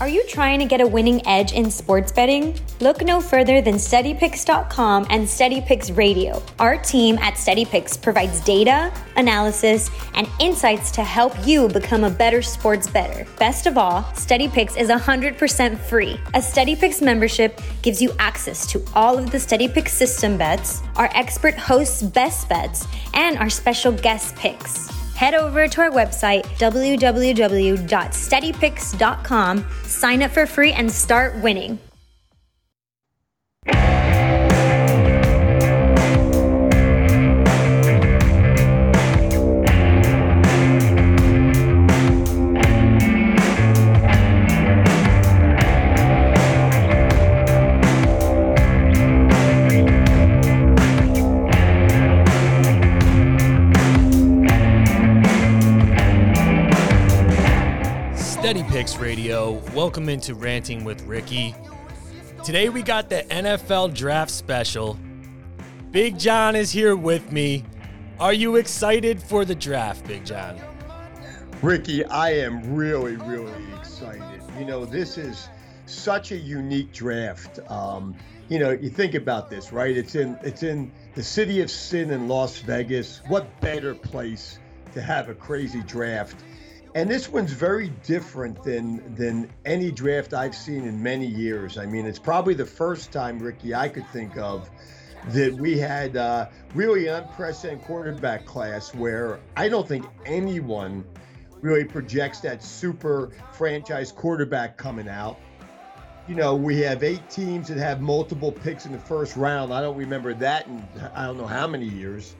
Are you trying to get a winning edge in sports betting? Look no further than SteadyPicks.com and SteadyPicks Radio. Our team at SteadyPicks provides data, analysis, and insights to help you become a better sports bettor. Best of all, SteadyPicks is 100% free. A SteadyPicks membership gives you access to all of the SteadyPicks system bets, our expert hosts' best bets, and our special guest picks head over to our website, www.steadypicks.com, sign up for free, and start winning. Picks Radio. Welcome into Ranting with Ricky. Today we got the NFL Draft Special. Big John is here with me. Are you excited for the draft, Big John? Ricky, I am really, really excited. You know, this is such a unique draft. Um, you know, you think about this, right? It's in it's in the city of sin in Las Vegas. What better place to have a crazy draft? And this one's very different than than any draft I've seen in many years. I mean, it's probably the first time, Ricky, I could think of that we had uh, really an unprecedented quarterback class where I don't think anyone really projects that super franchise quarterback coming out. You know, we have eight teams that have multiple picks in the first round. I don't remember that in I don't know how many years.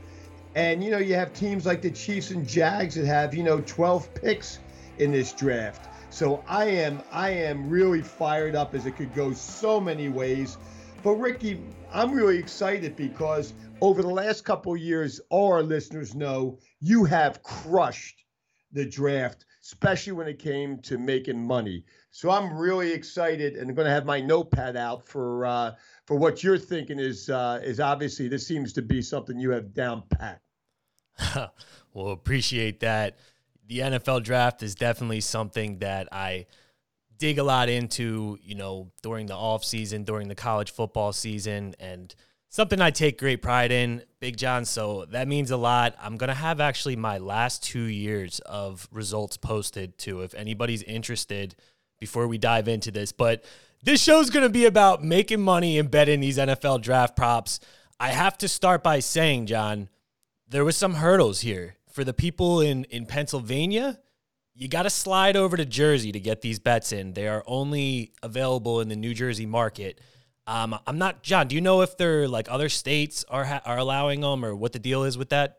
And you know, you have teams like the Chiefs and Jags that have, you know, 12 picks in this draft. So I am I am really fired up as it could go so many ways. But Ricky, I'm really excited because over the last couple years, all our listeners know you have crushed the draft, especially when it came to making money. So I'm really excited and I'm going to have my notepad out for uh, for what you're thinking is uh, is obviously this seems to be something you have down pat. well, appreciate that. The NFL draft is definitely something that I dig a lot into, you know, during the off season, during the college football season, and something I take great pride in, Big John. So that means a lot. I'm gonna have actually my last two years of results posted too, if anybody's interested. Before we dive into this, but this show's going to be about making money and betting these NFL draft props. I have to start by saying, John, there was some hurdles here for the people in in Pennsylvania. You got to slide over to Jersey to get these bets in. They are only available in the New Jersey market. Um, I'm not John. Do you know if they're like other states are ha- are allowing them or what the deal is with that?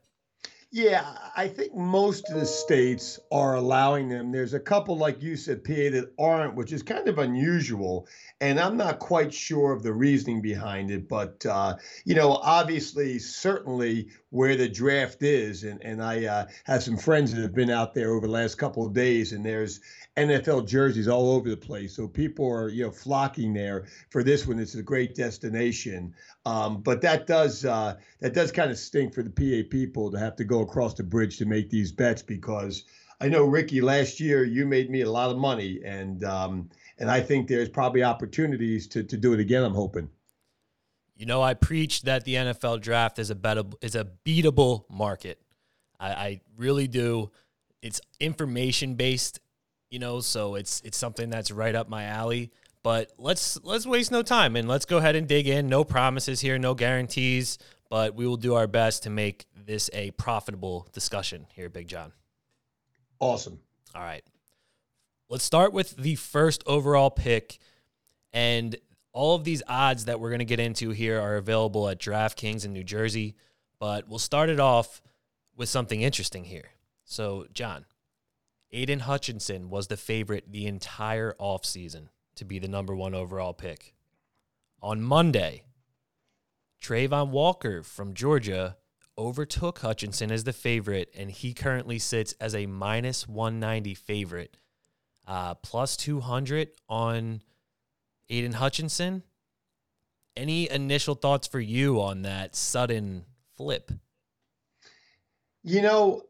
Yeah, I think most of the states are allowing them. There's a couple, like you said, PA, that aren't, which is kind of unusual. And I'm not quite sure of the reasoning behind it. But, uh, you know, obviously, certainly where the draft is, and, and I uh, have some friends that have been out there over the last couple of days, and there's NFL jerseys all over the place. So people are, you know, flocking there for this one. It's a great destination. Um, but that does uh, that does kind of stink for the PA people to have to go across the bridge to make these bets because I know Ricky last year you made me a lot of money and um, and I think there's probably opportunities to to do it again. I'm hoping. You know, I preach that the NFL draft is a bettable, is a beatable market. I, I really do. It's information based you know, so it's it's something that's right up my alley. But let's let's waste no time and let's go ahead and dig in. No promises here, no guarantees, but we will do our best to make this a profitable discussion here, Big John. Awesome. All right. Let's start with the first overall pick. And all of these odds that we're going to get into here are available at DraftKings in New Jersey. But we'll start it off with something interesting here. So, John, Aidan Hutchinson was the favorite the entire offseason to be the number one overall pick. On Monday, Travon Walker from Georgia overtook Hutchinson as the favorite, and he currently sits as a minus 190 favorite. Uh, plus 200 on Aidan Hutchinson. Any initial thoughts for you on that sudden flip? You know,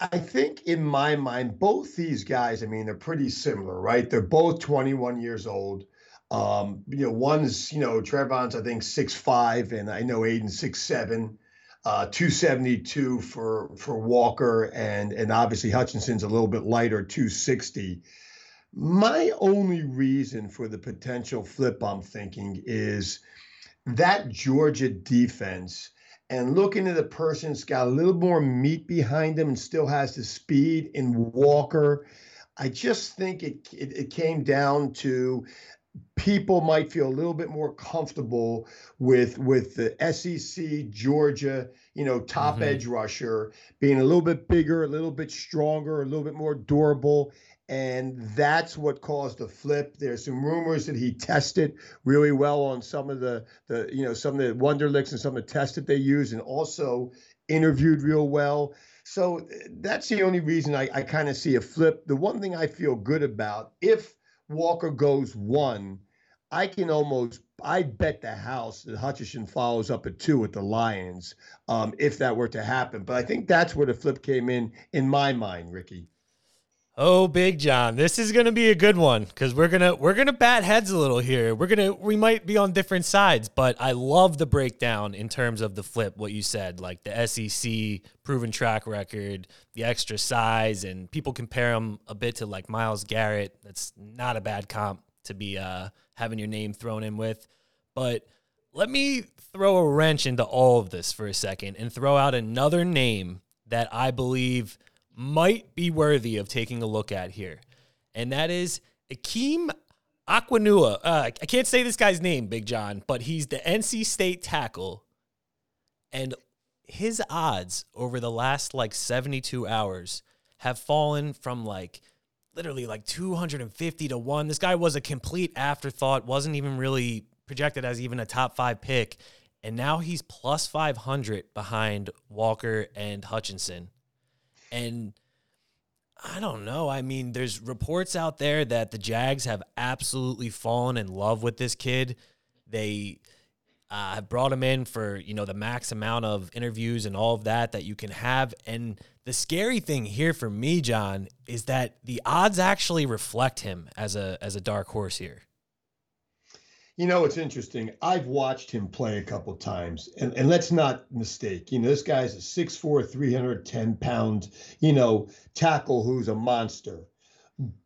I think in my mind, both these guys, I mean, they're pretty similar, right? They're both 21 years old. Um, you know, one's, you know, Travon's, I think, six five, and I know Aidan's six seven. Uh, 272 for for Walker and and obviously Hutchinson's a little bit lighter 260. My only reason for the potential flip I'm thinking is that Georgia defense and looking at the person that's got a little more meat behind him and still has the speed in Walker. I just think it, it, it came down to people might feel a little bit more comfortable with with the SEC Georgia, you know, top mm-hmm. edge rusher being a little bit bigger, a little bit stronger, a little bit more durable and that's what caused the flip. There's some rumors that he tested really well on some of the the you know some of the Wonderlics and some of the tests that they use, and also interviewed real well. So that's the only reason I, I kind of see a flip. The one thing I feel good about if Walker goes one, I can almost I bet the house that Hutchinson follows up at two with the Lions um, if that were to happen. But I think that's where the flip came in in my mind, Ricky. Oh, Big John, this is gonna be a good one because we're gonna we're gonna bat heads a little here. We're gonna we might be on different sides, but I love the breakdown in terms of the flip. What you said, like the SEC proven track record, the extra size, and people compare him a bit to like Myles Garrett. That's not a bad comp to be uh, having your name thrown in with. But let me throw a wrench into all of this for a second and throw out another name that I believe might be worthy of taking a look at here. And that is Ikem Ekwonu. Uh, I can't say this guy's name, Big John, but he's the NC State tackle. And his odds over the last like 72 hours have fallen from like literally like 250 to 1. This guy was a complete afterthought, wasn't even really projected as even a top 5 pick, and now he's plus 500 behind Walker and Hutchinson. And I don't know. I mean, there's reports out there that the Jags have absolutely fallen in love with this kid. They uh, have brought him in for you know the max amount of interviews and all of that that you can have. And the scary thing here for me, John, is that the odds actually reflect him as a as a dark horse here. You know, it's interesting. I've watched him play a couple times, and, and let's not mistake. You know, this guy's a 6'4, 310 pound, you know, tackle who's a monster.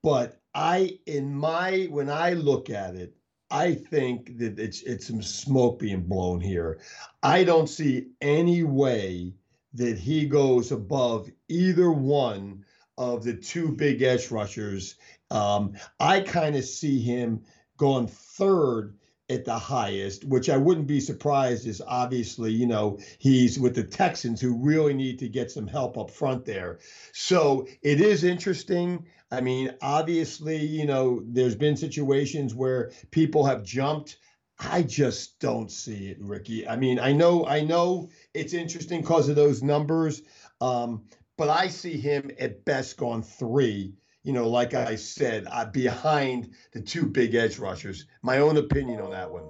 But I, in my, when I look at it, I think that it's it's some smoke being blown here. I don't see any way that he goes above either one of the two big edge rushers. Um, I kind of see him going third at the highest, which I wouldn't be surprised is obviously, you know, he's with the Texans who really need to get some help up front there. So it is interesting. I mean, obviously, you know, there's been situations where people have jumped. I just don't see it, Ricky. I mean, I know, I know it's interesting because of those numbers, um, but I see him at best gone three you know, like I said, uh, behind the two big edge rushers. My own opinion on that one.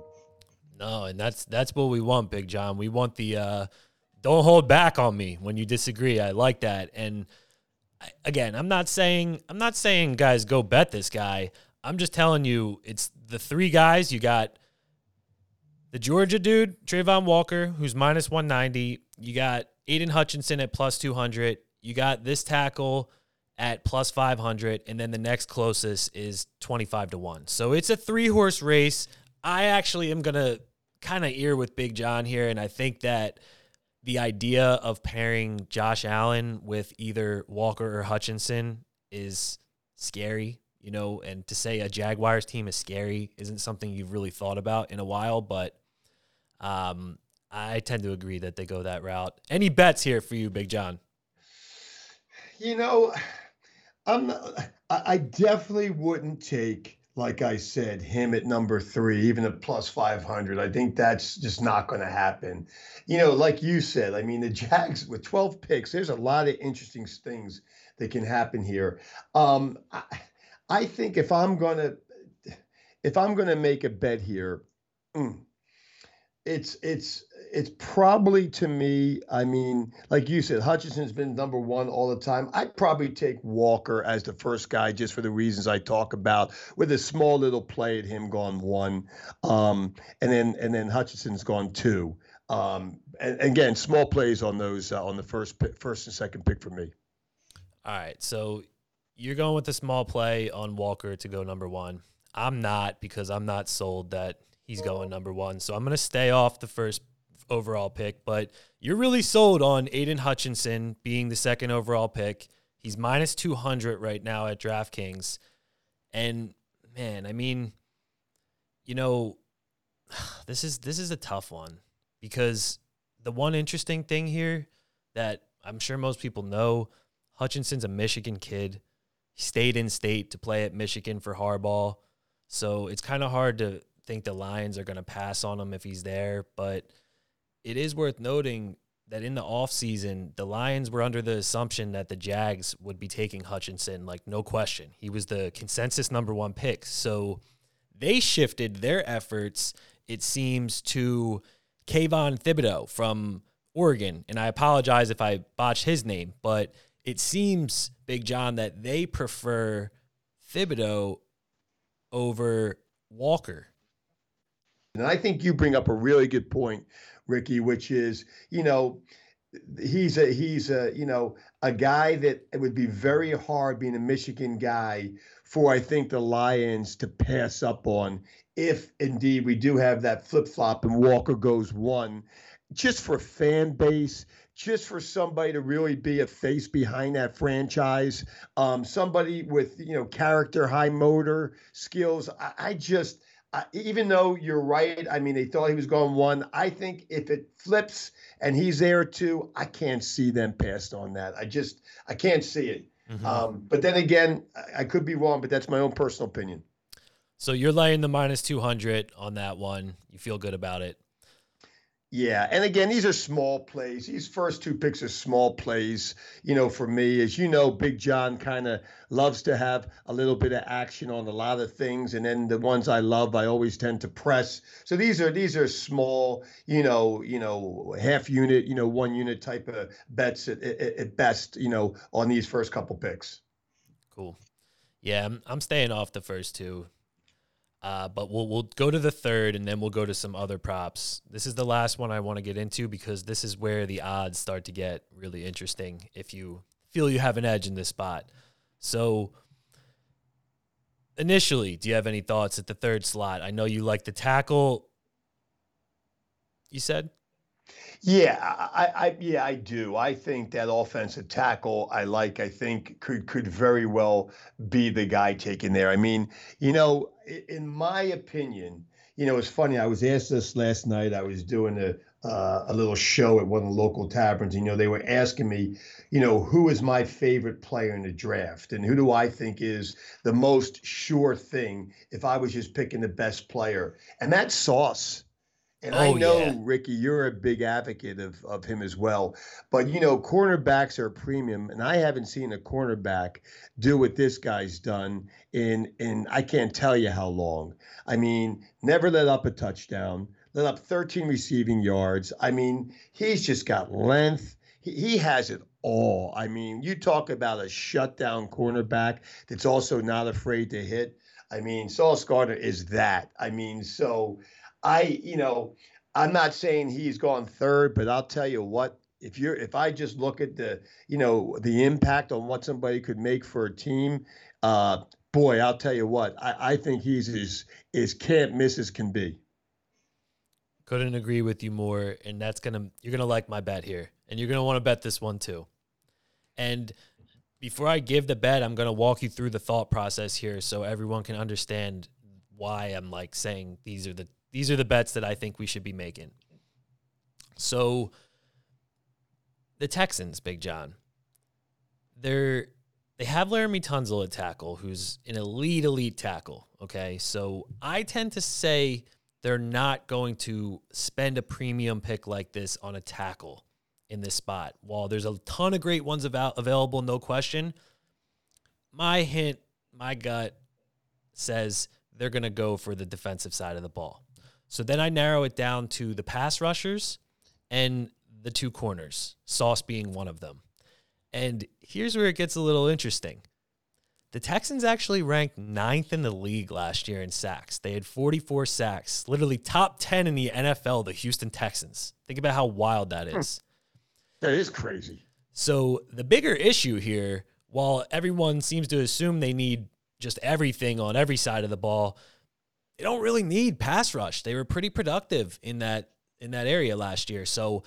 No, and that's that's what we want, Big John. We want the uh, don't hold back on me when you disagree. I like that. And again, I'm not saying I'm not saying guys go bet this guy. I'm just telling you it's the three guys you got. The Georgia dude, Travon Walker, who's minus 190. You got Aidan Hutchinson at plus 200. You got this tackle at plus 500 and then the next closest is 25 to 1. So it's a three horse race. I actually am going to kind of ear with Big John here and I think that the idea of pairing Josh Allen with either Walker or Hutchinson is scary, you know, and to say a Jaguars team is scary isn't something you've really thought about in a while, but um I tend to agree that they go that route. Any bets here for you, Big John? You know, I'm not, I definitely wouldn't take, like I said, him at number three, even at plus 500. I think that's just not going to happen. You know, like you said, I mean, the Jags with 12 picks, there's a lot of interesting things that can happen here. Um, I, I think if I'm going to, if I'm going to make a bet here, mm, it's it's it's probably to me, I mean, like you said, Hutchinson's been number one all the time. I'd probably take Walker as the first guy just for the reasons I talk about, with a small little play at him gone one. Um, and then and then Hutchinson's gone two. Um, and, and again, small plays on those uh, on the first pick, first and second pick for me. All right, so you're going with the small play on Walker to go number one. I'm not because I'm not sold that he's going number one. So I'm going to stay off the first overall pick, but you're really sold on Aidan Hutchinson being the second overall pick. He's minus 200 right now at DraftKings. And man, I mean, you know, this is this is a tough one because the one interesting thing here that I'm sure most people know, Hutchinson's a Michigan kid. He stayed in state to play at Michigan for Harbaugh. So it's kind of hard to think the Lions are going to pass on him if he's there, but it is worth noting that in the offseason, the Lions were under the assumption that the Jags would be taking Hutchinson, like no question. He was the consensus number one pick. So they shifted their efforts, it seems, to Kayvon Thibodeaux from Oregon. And I apologize if I botched his name, but it seems, Big John, that they prefer Thibodeaux over Walker. And I think you bring up a really good point Ricky, which is, you know, he's a he's a you know a guy that it would be very hard being a Michigan guy for I think the Lions to pass up on if indeed we do have that flip flop and Walker goes one, just for fan base, just for somebody to really be a face behind that franchise, um, somebody with you know character, high motor skills. I, I just uh, even though you're right, I mean, they thought he was going one. I think if it flips and he's there too, I can't see them passed on that. I just, I can't see it. Mm-hmm. Um, but then again, I, I could be wrong, but that's my own personal opinion. So you're laying the minus 200 on that one. You feel good about it. Yeah, and again, these are small plays. These first two picks are small plays. You know, for me, as you know, Big John kind of loves to have a little bit of action on a lot of things, and then the ones I love, I always tend to press. So these are these are small, you know, you know, half unit, you know, one unit type of bets at, at, at best, you know, on these first couple picks. Cool. Yeah, I'm, I'm staying off the first two. Uh, but we'll we'll go to the third, and then we'll go to some other props. This is the last one I want to get into because this is where the odds start to get really interesting. If you feel you have an edge in this spot, so initially, do you have any thoughts at the third slot? I know you like the tackle. You said. Yeah, I, I, yeah, I do. I think that offensive tackle I like. I think could could very well be the guy taken there. I mean, you know, in my opinion, you know, it's funny. I was asked this last night. I was doing a uh, a little show at one of the local taverns. You know, they were asking me, you know, who is my favorite player in the draft, and who do I think is the most sure thing if I was just picking the best player, and that's Sauce. And oh, I know, yeah. Ricky, you're a big advocate of, of him as well. But, you know, cornerbacks are a premium, and I haven't seen a cornerback do what this guy's done in, in I can't tell you how long. I mean, never let up a touchdown, let up 13 receiving yards. I mean, he's just got length. He, he has it all. I mean, you talk about a shutdown cornerback that's also not afraid to hit. I mean, Sauce Gardner is that. I mean, so – I, you know, I'm not saying he's gone third, but I'll tell you what, if you're if I just look at the, you know, the impact on what somebody could make for a team, uh, boy, I'll tell you what, I, I think he's as as can't miss as can be. Couldn't agree with you more, and that's gonna you're gonna like my bet here, and you're gonna want to bet this one too. And before I give the bet, I'm gonna walk you through the thought process here, so everyone can understand why I'm like saying these are the these are the bets that I think we should be making. So the Texans, Big John, they're they have Laremy Tunsil at tackle, who's an elite, elite tackle. Okay. So I tend to say they're not going to spend a premium pick like this on a tackle in this spot. While there's a ton of great ones av- available, no question, my hint, my gut says they're going to go for the defensive side of the ball. So then I narrow it down to the pass rushers and the two corners, Sauce being one of them. And here's where it gets a little interesting. The Texans actually ranked ninth in the league last year in sacks. They had 44 sacks, literally top 10 in the NFL, the Houston Texans. Think about how wild that hmm. is. That is crazy. So, the bigger issue here, while everyone seems to assume they need just everything on every side of the ball, they don't really need pass rush. They were pretty productive in that in that area last year. So,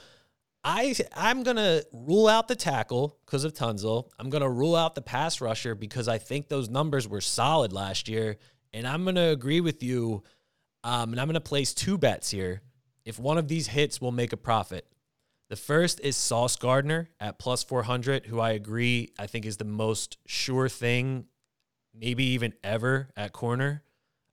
I I'm gonna rule out the tackle because of Tunsil. I'm gonna rule out the pass rusher because I think those numbers were solid last year, and I'm gonna agree with you. Um, and I'm gonna place two bets here. If one of these hits, will make a profit. The first is Sauce Gardner at plus 400, who I agree I think is the most sure thing, maybe even ever at corner.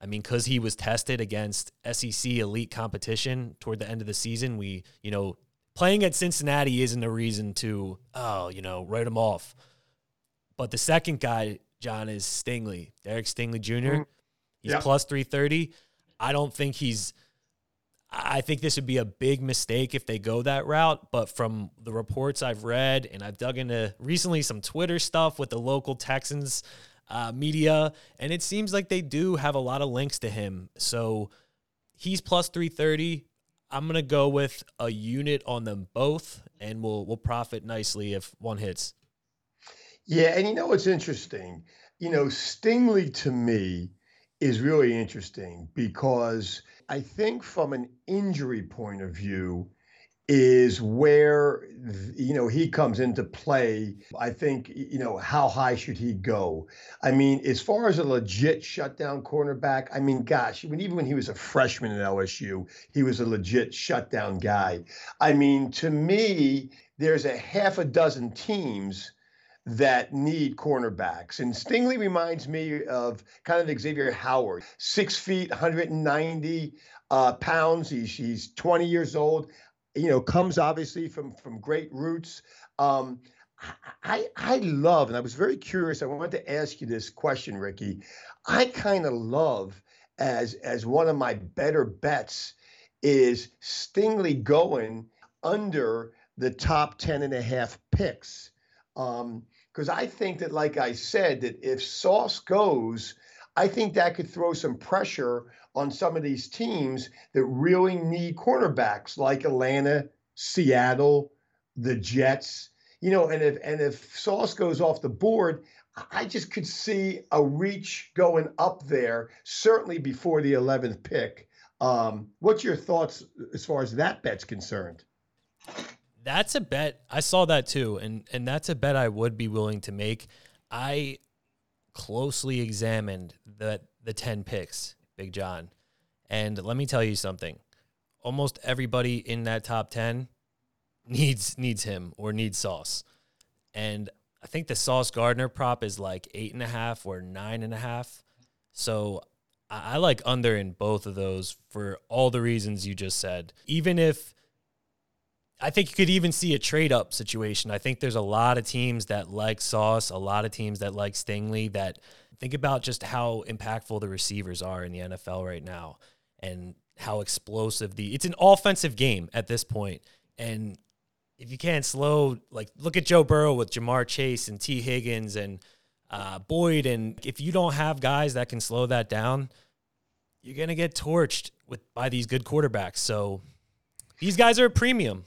I mean, because he was tested against SEC elite competition toward the end of the season, we, you know, playing at Cincinnati isn't a reason to, oh, you know, write him off. But the second guy, John, is Stingley, Derek Stingley Jr. Mm-hmm. He's yeah. plus 330. I don't think he's, I think this would be a big mistake if they go that route. But from the reports I've read, and I've dug into recently some Twitter stuff with the local Texans uh, media, and it seems like they do have a lot of links to him. So he's plus 330. I'm gonna go with a unit on them both, and we'll we'll profit nicely if one hits. Yeah, and you know what's interesting? You know, Stingley to me is really interesting because I think from an injury point of view, is where you know he comes into play. I think you know how high should he go? I mean, as far as a legit shutdown cornerback, I mean, gosh, when even when he was a freshman at LSU, he was a legit shutdown guy. I mean, to me, there's a half a dozen teams that need cornerbacks. And Stingley reminds me of kind of Xavier Howard, six feet, 190 uh, pounds. He's, he's 20 years old you know, comes obviously from from great roots. Um, I I love, and I was very curious. I wanted to ask you this question, Ricky. I kind of love as as one of my better bets is Stingley going under the top 10 and a half picks. Um, because I think that, like I said, that if Sauce goes, I think that could throw some pressure on some of these teams that really need cornerbacks like Atlanta, Seattle, the Jets. You know, and if and if Sauce goes off the board, I just could see a reach going up there, certainly before the 11th pick. Um, what's your thoughts as far as that bet's concerned? That's a bet. I saw that too, and and that's a bet I would be willing to make. I closely examined the the 10 picks, Big John. And let me tell you something. Almost everybody in that top 10 needs needs him or needs sauce. And I think the Sauce Gardner prop is like eight and a half or nine and a half. So I, I like under in both of those for all the reasons you just said. Even if I think you could even see a trade up situation. I think there's a lot of teams that like Sauce, a lot of teams that like Stingley that think about just how impactful the receivers are in the NFL right now and how explosive the it's an offensive game at this point. And if you can't slow like look at Joe Burrow with Ja'Marr Chase and Tee Higgins and uh, Boyd and if you don't have guys that can slow that down, you're gonna get torched with by these good quarterbacks. So these guys are a premium.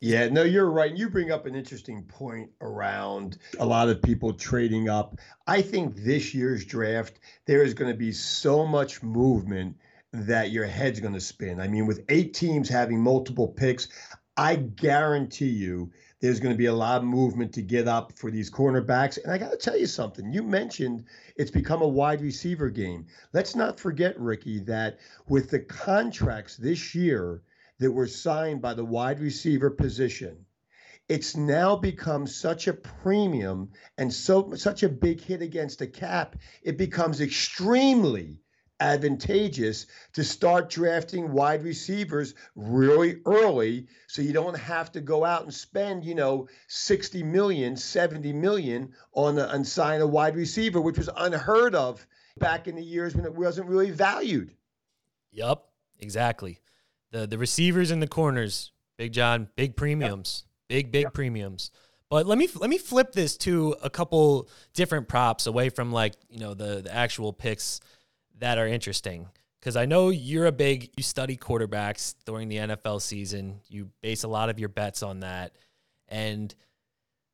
Yeah, no, you're right. You bring up an interesting point around a lot of people trading up. I think this year's draft, there is going to be so much movement that your head's going to spin. I mean, with eight teams having multiple picks, I guarantee you there's going to be a lot of movement to get up for these cornerbacks. And I got to tell you something. You mentioned it's become a wide receiver game. Let's not forget, Ricky, that with the contracts this year, that were signed by the wide receiver position. It's now become such a premium and so such a big hit against the cap. It becomes extremely advantageous to start drafting wide receivers really early so you don't have to go out and spend you know 60 million 70 million on a, sign a wide receiver which was unheard of back in the years when it wasn't really valued yep exactly the the receivers and the corners Big John, big premiums, yep. big big yep. premiums. But let me let me flip this to a couple different props away from like you know the the actual picks that are interesting because I know you're a big you study quarterbacks during the NFL season. You base a lot of your bets on that, and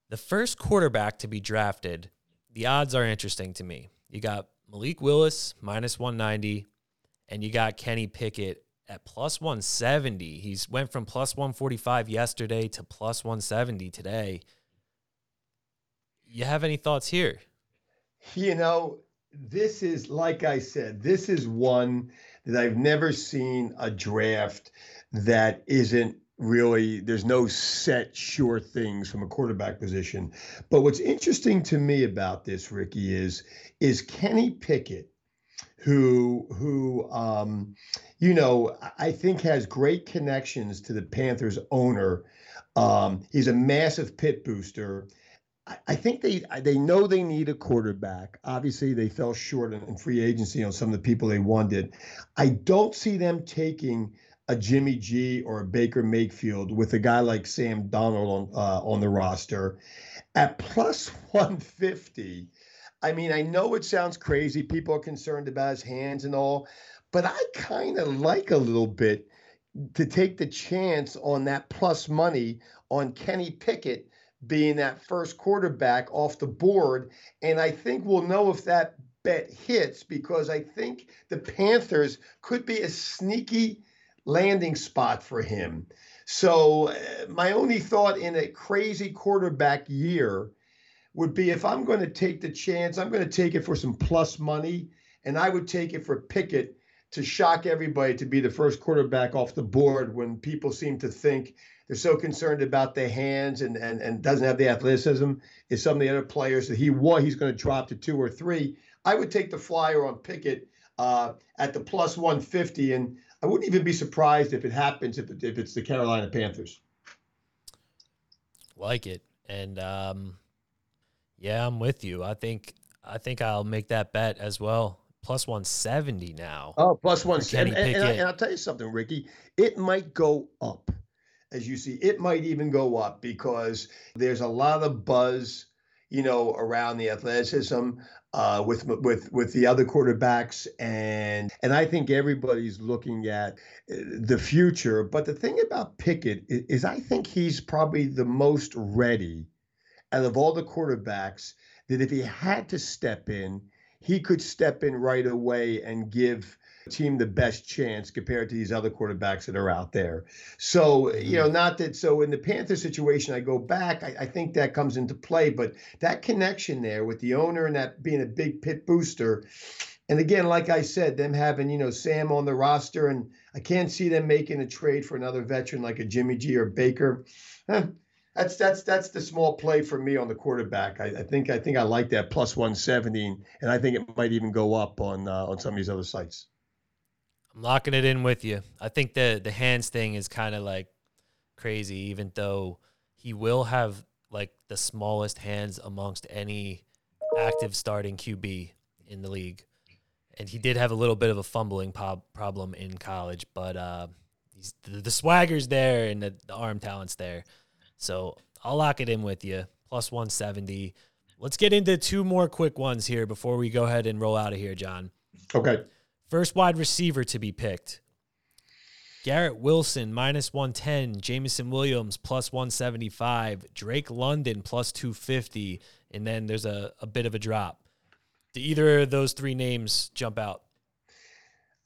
the first quarterback to be drafted, the odds are interesting to me. You got Malik Willis minus 190, and you got Kenny Pickett at plus 170. He's went from plus 145 yesterday to plus 170 today. You have any thoughts here? You know, this is like I said, this is one that I've never seen a draft that isn't really there's no set sure things from a quarterback position. But what's interesting to me about this, Ricky, is is Kenny Pickett, who who um, you know I think has great connections to the Panthers owner. Um, he's a massive Pitt booster. I think they they know they need a quarterback. Obviously, they fell short in, free agency on some of the people they wanted. I don't see them taking a Jimmy G or a Baker Mayfield with a guy like Sam Darnold on uh, on the roster at plus 150. I mean, I know it sounds crazy. People are concerned about his hands and all, but I kind of like a little bit to take the chance on that plus money on Kenny Pickett being that first quarterback off the board. And I think we'll know if that bet hits because I think the Panthers could be a sneaky landing spot for him. So, uh, my only thought in a crazy quarterback year would be if I'm going to take the chance, I'm going to take it for some plus money, and I would take it for Pickett to shock everybody to be the first quarterback off the board when people seem to think they're so concerned about the hands and, and, and doesn't have the athleticism is some of the other players that he won, he's going to drop to two or three. I would take the flyer on Pickett uh, at the plus 150, and I wouldn't even be surprised if it happens if, it, if it's the Carolina Panthers. Like it, and um, yeah, I'm with you. I think I think I'll make that bet as well. Plus 170 now. Oh, plus 170. And, and, and I'll tell you something, Ricky. It might go up as you see, it might even go up because there's a lot of buzz, you know, around the athleticism uh, with with with the other quarterbacks, and and I think everybody's looking at uh, the future. But the thing about Pickett is, is I think he's probably the most ready out of all the quarterbacks that if he had to step in, he could step in right away and give team the best chance compared to these other quarterbacks that are out there. So, you know, mm-hmm. not that so in the Panther situation, I go back, I, I, think that comes into play, but that connection there with the owner and that being a big Pitt booster. And again, like I said, them having, you know, Sam on the roster, and I can't see them making a trade for another veteran like a Jimmy G or Baker. That's that's that's the small play for me on the quarterback. I, I, think I think I like that plus 170, and I think it might even go up on uh, on some of these other sites. I'm locking it in with you. I think the the hands thing is kind of like crazy, even though he will have like the smallest hands amongst any active starting QB in the league. And he did have a little bit of a fumbling pop problem in college, but uh, the, the swagger's there and the, the arm talent's there. So I'll lock it in with you. Plus 170. Let's get into two more quick ones here before we go ahead and roll out of here, John. Okay. First wide receiver to be picked. Garrett Wilson minus 110, Jameson Williams plus 175, Drake London plus 250, and then there's a, a bit of a drop. Do either of those three names jump out?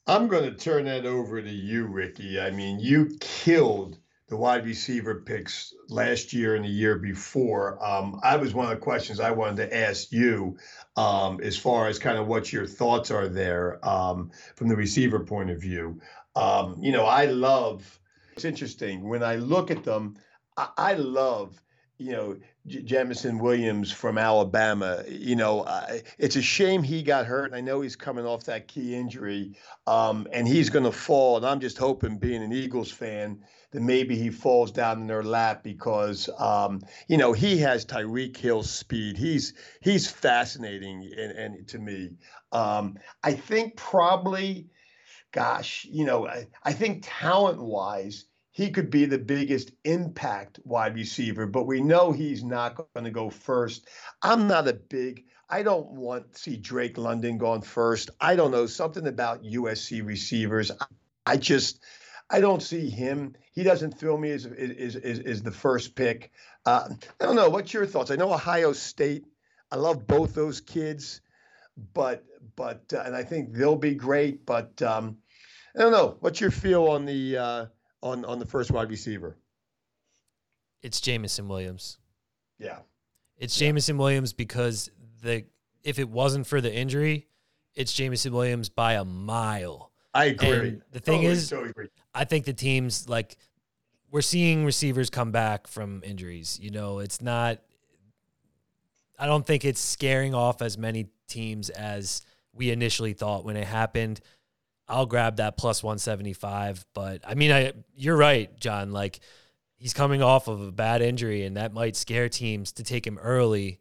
I'm going to turn that over to you, Ricky. I mean, you killed the wide receiver picks last year and the year before. Um, I was one of the questions I wanted to ask you um, as far as kind of what your thoughts are there um, from the receiver point of view. Um, you know, I love. It's interesting when I look at them. I, I love you know, J- Jameson Williams from Alabama. You know, it's a shame he got hurt. and I know he's coming off that key injury, um, and he's going to fall. And I'm just hoping, being an Eagles fan, that maybe he falls down in their lap because, um, you know, he has Tyreek Hill's speed. He's he's fascinating, and, and to me, um, I think probably, gosh, you know, I, I think talent wise he could be the biggest impact wide receiver, but we know he's not going to go first. I'm not a big, I don't want to see Drake London going first. I don't know, something about USC receivers. I just, I don't see him. He doesn't thrill me as is is, is the first pick. Uh, I don't know. What's your thoughts? I know Ohio State. I love both those kids, but but uh, and I think they'll be great. But um, I don't know. What's your feel on the uh, on on the first wide receiver? It's Jameson Williams. Yeah. It's yeah. Williams because the if it wasn't for the injury, it's Jameson Williams by a mile. I agree. And the thing totally, is, totally I think the teams like we're seeing receivers come back from injuries. You know, it's not. I don't think it's scaring off as many teams as we initially thought when it happened. I'll grab that plus 175. But I mean, I you're right, John. Like he's coming off of a bad injury, and that might scare teams to take him early.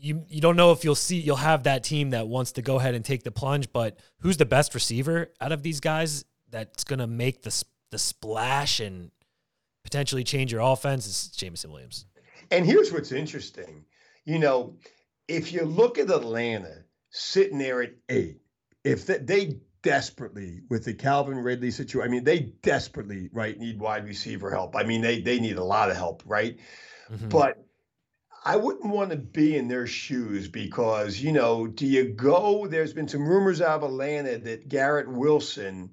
You you don't know if you'll see you'll have that team that wants to go ahead and take the plunge, but who's the best receiver out of these guys that's gonna make the the splash and potentially change your offense? Is Jameson Williams. And here's what's interesting. You know, if you look at Atlanta sitting there at eight, if they desperately with the Calvin Ridley situation. I mean, they desperately right need wide receiver help. I mean, they they need a lot of help, right? Mm-hmm. But I wouldn't want to be in their shoes because you know, do you go? There's been some rumors out of Atlanta that Garrett Wilson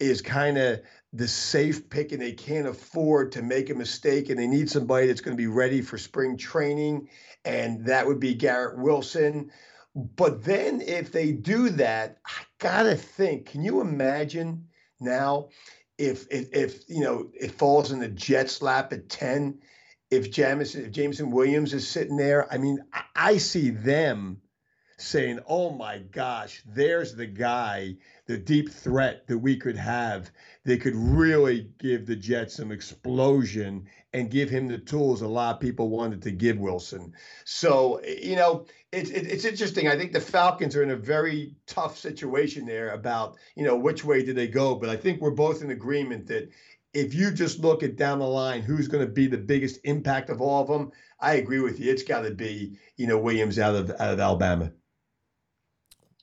is kind of the safe pick and they can't afford to make a mistake and they need somebody that's going to be ready for spring training and that would be Garrett Wilson but then if they do that, I gotta think, can you imagine now if if, if you know it falls in the Jets lap at 10, if Jameson if Jameson Williams is sitting there, I mean, I, see them saying, "Oh my gosh, there's the guy, the deep threat that we could have. They could really give the Jets some explosion and give him the tools a lot of people wanted to give Wilson." So you know, it's it's interesting. I think the Falcons are in a very tough situation there about you know which way do they go. But I think we're both in agreement that if you just look at down the line, who's going to be the biggest impact of all of them? I agree with you. It's got to be you know Williams out of out of Alabama.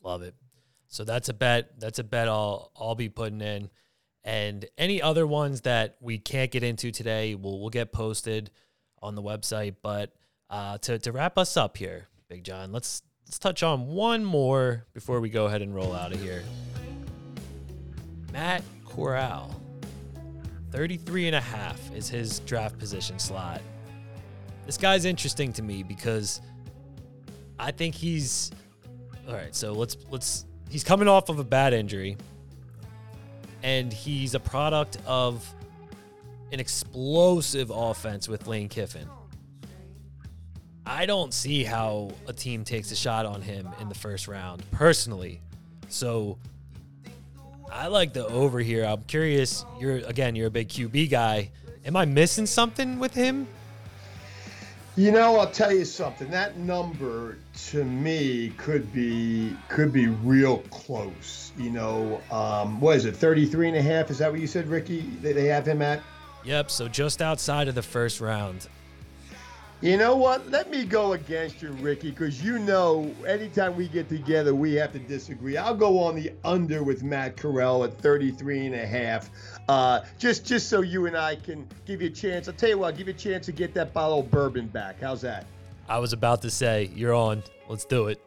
Love it. So that's a bet. That's a bet I'll I'll be putting in. And any other ones that we can't get into today, will will get posted on the website. But uh, to to wrap us up here, Big John, let's let's touch on one more before we go ahead and roll out of here. Matt Corral. 33 and a half is his draft position slot. This guy's interesting to me because I think he's all right, so let's let's he's coming off of a bad injury and he's a product of an explosive offense with Lane Kiffin. I don't see how a team takes a shot on him in the first round personally. So I like the over here. I'm curious. You're again, you're a big QB guy. Am I missing something with him? You know, I'll tell you something. That number to me could be could be real close. You know, um, what is it? 33 and a half? Is that what you said, Ricky? They have him at? Yep, so just outside of the first round. You know what? Let me go against you, Ricky, because you know anytime we get together, we have to disagree. I'll go on the under with Matt Corral at 33 and a half. Uh, just just so you and I can give you a chance. I'll tell you what, I'll give you a chance to get that bottle of bourbon back. How's that? I was about to say, you're on. Let's do it.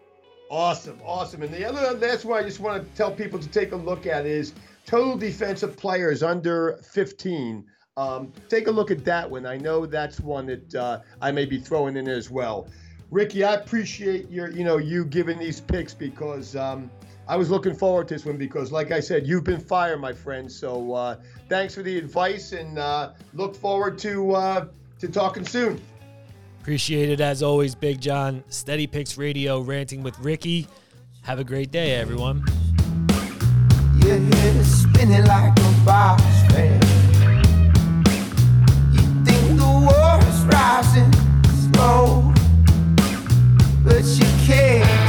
Awesome, awesome. And the other that's one I just want to tell people to take a look at is total defensive players under 15 um, take a look at that one. I know that's one that uh, I may be throwing in as well. Ricky, I appreciate your, you know, you giving these picks because um, I was looking forward to this one because, like I said, you've been fired, my friend. So uh, thanks for the advice and uh, look forward to uh, to talking soon. Appreciate it as always, Big John. Steady Picks Radio, ranting with Ricky. Have a great day, everyone. Yeah, spinning rising slow, but you care.